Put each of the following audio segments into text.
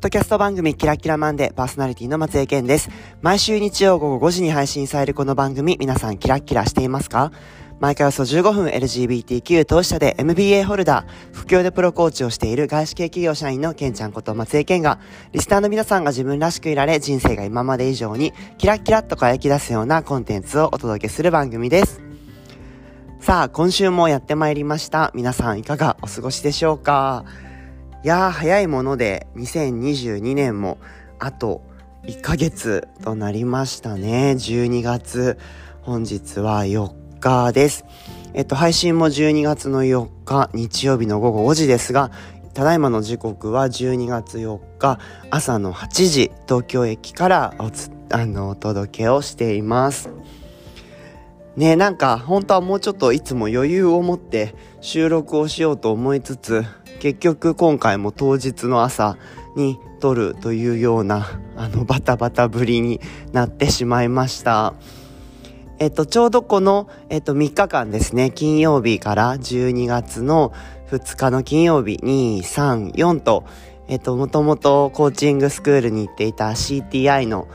ッドキャスト番組キラキラマンデーパーソナリティの松江健です。毎週日曜午後5時に配信されるこの番組、皆さんキラキラしていますか？毎回およそ15分 LGBTQ 当事者で MBA ホルダー、副業でプロコーチをしている外資系企業社員のケンちゃんこと松江健が、リスナーの皆さんが自分らしくいられ、人生が今まで以上にキラキラっと輝き出すようなコンテンツをお届けする番組です。さあ、今週もやってまいりました。皆さんいかがお過ごしでしょうか？いやー早いもので2022年もあと1ヶ月となりましたね。12月本日は4日です。えっと配信も12月の4日日曜日の午後5時ですがただいまの時刻は12月4日朝の8時東京駅からおつあのお届けをしています。ねなんか本当はもうちょっといつも余裕を持って収録をしようと思いつつ結局今回も当日の朝に撮るというようなあのバタバタぶりになってしまいました。えっと、ちょうどこの、えっと、3日間ですね、金曜日から12月の2日の金曜日、2、3、4と、えっと、もともとコーチングスクールに行っていた CTI の、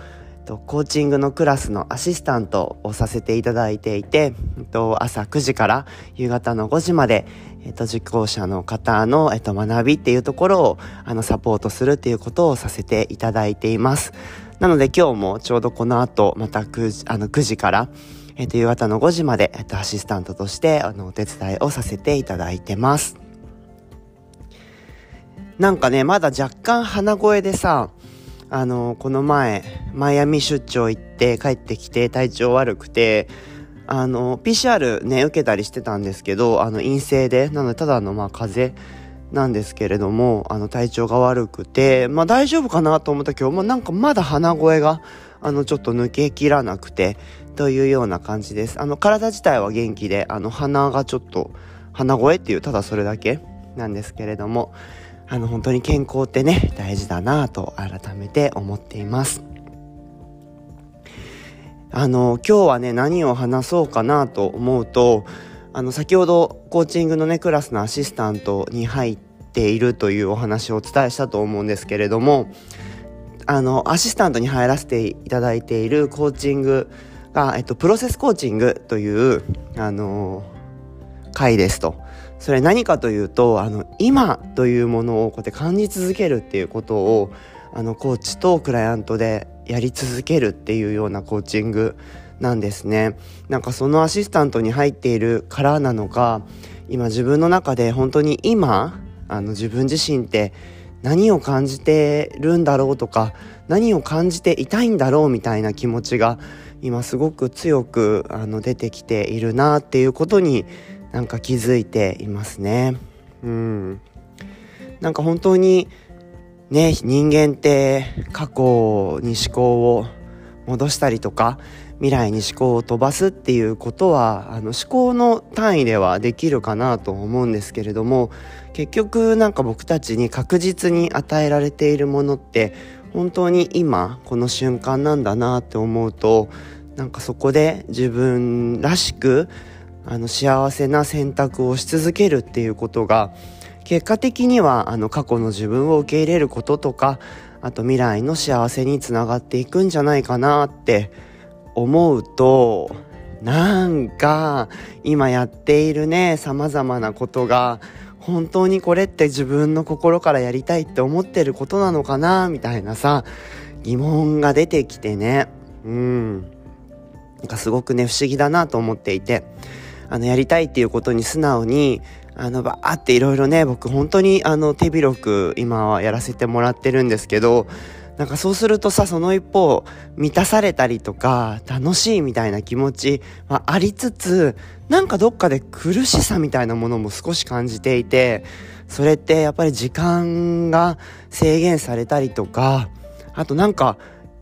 とコーチングのクラスのアシスタントをさせていただいていて、えっと、朝9時から夕方の5時まで、えっと、受講者の方の、えっと、学びっていうところを、あの、サポートするっていうことをさせていただいています。なので今日もちょうどこの後、また9時、あの、9時から、えっと、夕方の5時まで、えっと、アシスタントとして、あの、お手伝いをさせていただいてます。なんかね、まだ若干鼻声でさ、あの、この前、マイアミ出張行って帰ってきて体調悪くて、あの、PCR ね、受けたりしてたんですけど、あの、陰性で、なので、ただの、まあ、風邪なんですけれども、あの、体調が悪くて、まあ、大丈夫かなと思ったけど、まあ、なんかまだ鼻声が、あの、ちょっと抜けきらなくて、というような感じです。あの、体自体は元気で、あの、鼻がちょっと、鼻声っていう、ただそれだけなんですけれども、あの本当に健康ってね大事だなと改めて思っていますあの今日はね何を話そうかなと思うとあの先ほどコーチングのねクラスのアシスタントに入っているというお話をお伝えしたと思うんですけれどもあのアシスタントに入らせていただいているコーチングが、えっと、プロセスコーチングというあの回ですと。それ何かというとあの今というものをこうやって感じ続けるっていうことをあのコーチとクライアントでやり続けるっていうようなコーチングなんですね。なんかそのアシスタントに入っているからなのか今自分の中で本当に今あの自分自身って何を感じてるんだろうとか何を感じていたいんだろうみたいな気持ちが今すごく強くあの出てきているなっていうことになんか気づいていますね。うん。なんか本当にね、人間って過去に思考を戻したりとか、未来に思考を飛ばすっていうことは、あの思考の単位ではできるかなと思うんですけれども、結局なんか僕たちに確実に与えられているものって、本当に今この瞬間なんだなって思うと、なんかそこで自分らしくあの幸せな選択をし続けるっていうことが結果的にはあの過去の自分を受け入れることとかあと未来の幸せにつながっていくんじゃないかなって思うとなんか今やっているね様々なことが本当にこれって自分の心からやりたいって思ってることなのかなみたいなさ疑問が出てきてね。うん。なんかすごくね不思議だなと思っていて。あの、やりたいっていうことに素直に、あの、ばーっていろいろね、僕本当にあの、手広く今はやらせてもらってるんですけど、なんかそうするとさ、その一方、満たされたりとか、楽しいみたいな気持ちはありつつ、なんかどっかで苦しさみたいなものも少し感じていて、それってやっぱり時間が制限されたりとか、あとなんか、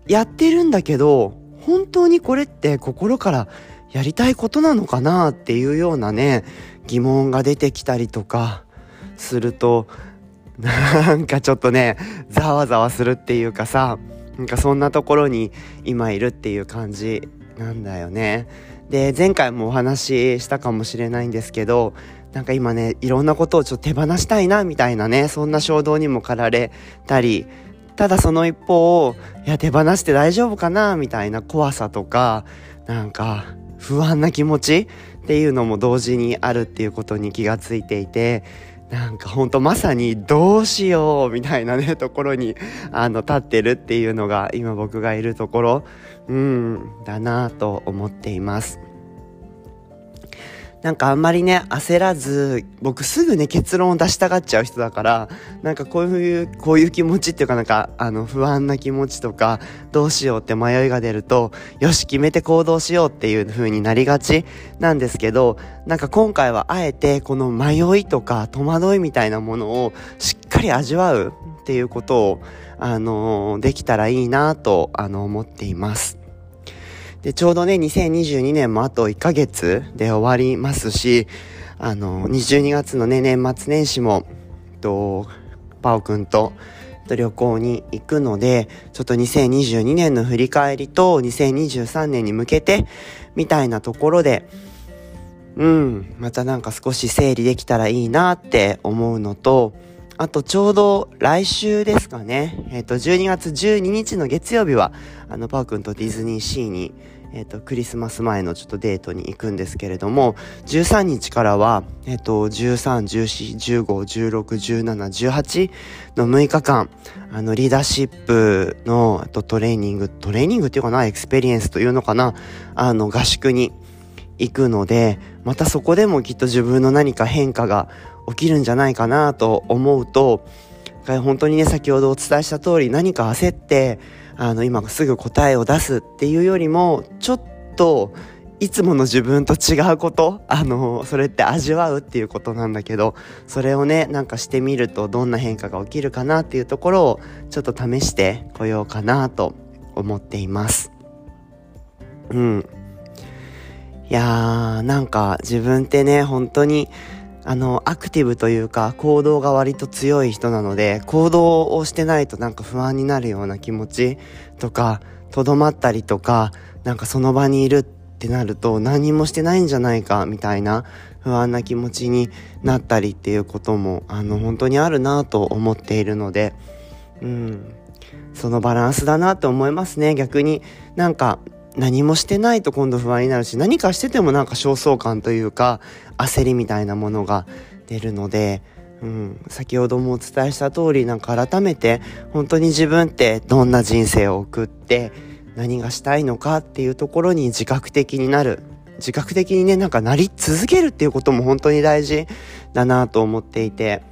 やってるんだけど、本当にこれって心からやりたいことなのかなっていうようなね疑問が出てきたりとかするとなんかちょっとねざわざわするっていうかさなんかそんなところに今いるっていう感じなんだよね。で前回もお話ししたかもしれないんですけどなんか今ねいろんなことをちょっと手放したいなみたいなねそんな衝動にも駆られたりただその一方を、いや、手放して大丈夫かなみたいな怖さとか、なんか、不安な気持ちっていうのも同時にあるっていうことに気がついていて、なんかほんとまさにどうしようみたいなね、ところに、あの、立ってるっていうのが今僕がいるところ、うん、だなと思っています。なんかあんまりね、焦らず、僕すぐね、結論を出したがっちゃう人だから、なんかこういう、こういう気持ちっていうかなんか、あの、不安な気持ちとか、どうしようって迷いが出ると、よし、決めて行動しようっていう風になりがちなんですけど、なんか今回はあえて、この迷いとか戸惑いみたいなものをしっかり味わうっていうことを、あの、できたらいいなと、あの、思っています。で、ちょうどね、2022年もあと1ヶ月で終わりますし、あの、22月のね、年末年始も、と、パオくんと、と旅行に行くので、ちょっと2022年の振り返りと2023年に向けて、みたいなところで、うん、またなんか少し整理できたらいいなって思うのと、あとちょうど来週ですかね、えっ、ー、と、12月12日の月曜日は、あの、パー君とディズニーシーに、えっ、ー、と、クリスマス前のちょっとデートに行くんですけれども、13日からは、えっ、ー、と、13、14、15、16、17、18の6日間、あの、リーダーシップの、と、トレーニング、トレーニングっていうかな、エクスペリエンスというのかな、あの、合宿に行くので、またそこでもきっと自分の何か変化が起きるんじゃないかなと思うと、本当にね、先ほどお伝えした通り何か焦って、あの、今すぐ答えを出すっていうよりも、ちょっと、いつもの自分と違うこと、あの、それって味わうっていうことなんだけど、それをね、なんかしてみるとどんな変化が起きるかなっていうところを、ちょっと試してこようかなと思っています。うん。いやー、なんか自分ってね、本当に、あの、アクティブというか、行動が割と強い人なので、行動をしてないとなんか不安になるような気持ちとか、とどまったりとか、なんかその場にいるってなると何もしてないんじゃないかみたいな不安な気持ちになったりっていうことも、あの、本当にあるなと思っているので、うん、そのバランスだなと思いますね。逆になんか何もしてないと今度不安になるし、何かしててもなんか焦燥感というか、焦りみたいなものが出るので、うん、先ほどもお伝えした通り、なんか改めて、本当に自分ってどんな人生を送って、何がしたいのかっていうところに自覚的になる。自覚的にね、なんかなり続けるっていうことも本当に大事だなと思っていて、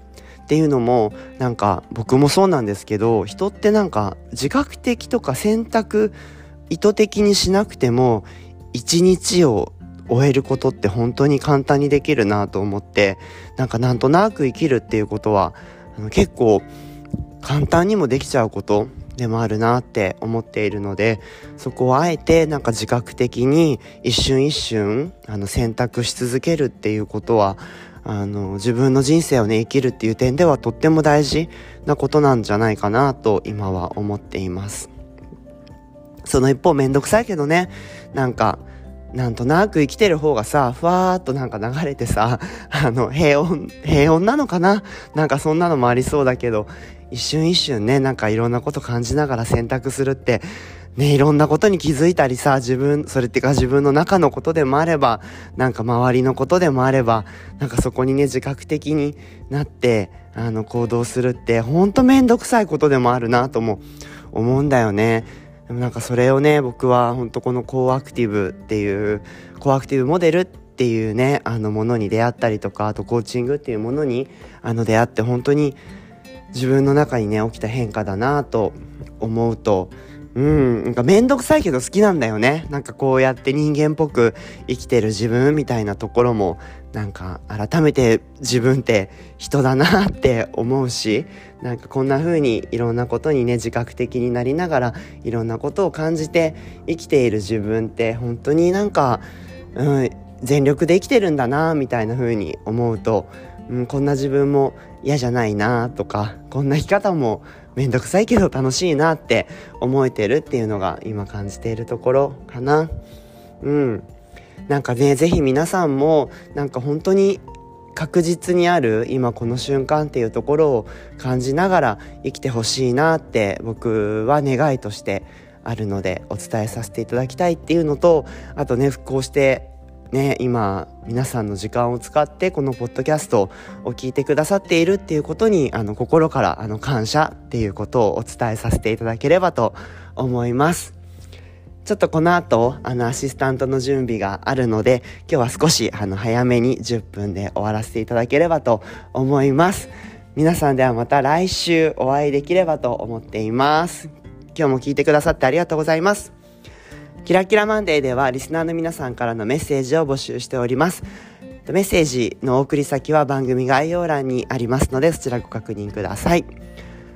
っていうのも、なんか僕もそうなんですけど、人ってなんか自覚的とか選択、意図的にしなくても一日を終えることって本当に簡単にできるなと思ってなんかなんとなく生きるっていうことはあの結構簡単にもできちゃうことでもあるなって思っているのでそこをあえてなんか自覚的に一瞬一瞬あの選択し続けるっていうことはあの自分の人生をね生きるっていう点ではとっても大事なことなんじゃないかなと今は思っています。その一方めんどくさいけどね、なんか、なんとなく生きてる方がさ、ふわーっとなんか流れてさ、あの、平穏、平穏なのかな？なんかそんなのもありそうだけど、一瞬一瞬ね、なんかいろんなこと感じながら選択するって、ね、いろんなことに気づいたりさ、自分、それってか自分の中のことでもあれば、なんか周りのことでもあれば、なんかそこにね、自覚的になって、あの、行動するって、ほんとめんどくさいことでもあるなとも思うんだよね。でもなんかそれをね僕は本当このコーアクティブっていうコーアクティブモデルっていうねあのものに出会ったりとかあとコーチングっていうものにあの出会って本当に自分の中にね起きた変化だなと思うとうん、なんかめんどくさいけど好きなんだよね。なんかこうやって人間っぽく生きてる自分みたいなところも、なんか改めて自分って人だなって思うし、なんかこんな風にいろんなことにね、自覚的になりながら、いろんなことを感じて生きている自分って本当になんか、うん、全力で生きてるんだなみたいな風に思うと、うん、こんな自分も嫌じゃないなとか、こんな生き方もめんどくさいけど楽しいなって思えてるっていうのが今感じているところかな。うん。なんかね、ぜひ皆さんもなんか本当に確実にある今この瞬間っていうところを感じながら生きてほしいなって僕は願いとしてあるのでお伝えさせていただきたいっていうのとあとね復興してね今皆さんの時間を使ってこのポッドキャストを聞いてくださっているっていうことにあの心からあの感謝っていうことをお伝えさせていただければと思います。ちょっとこの後、あの、アシスタントの準備があるので、今日は少し、あの、早めに10分で終わらせていただければと思います。皆さんではまた来週お会いできればと思っています。今日も聞いてくださってありがとうございます。キラキラマンデーではリスナーの皆さんからのメッセージを募集しております。メッセージの送り先は番組概要欄にありますので、そちらご確認ください。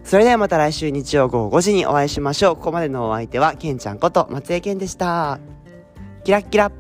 それではまた来週日曜午後5時にお会いしましょう。ここまでのお相手は、ケンちゃんこと松江健でした。キラッキラ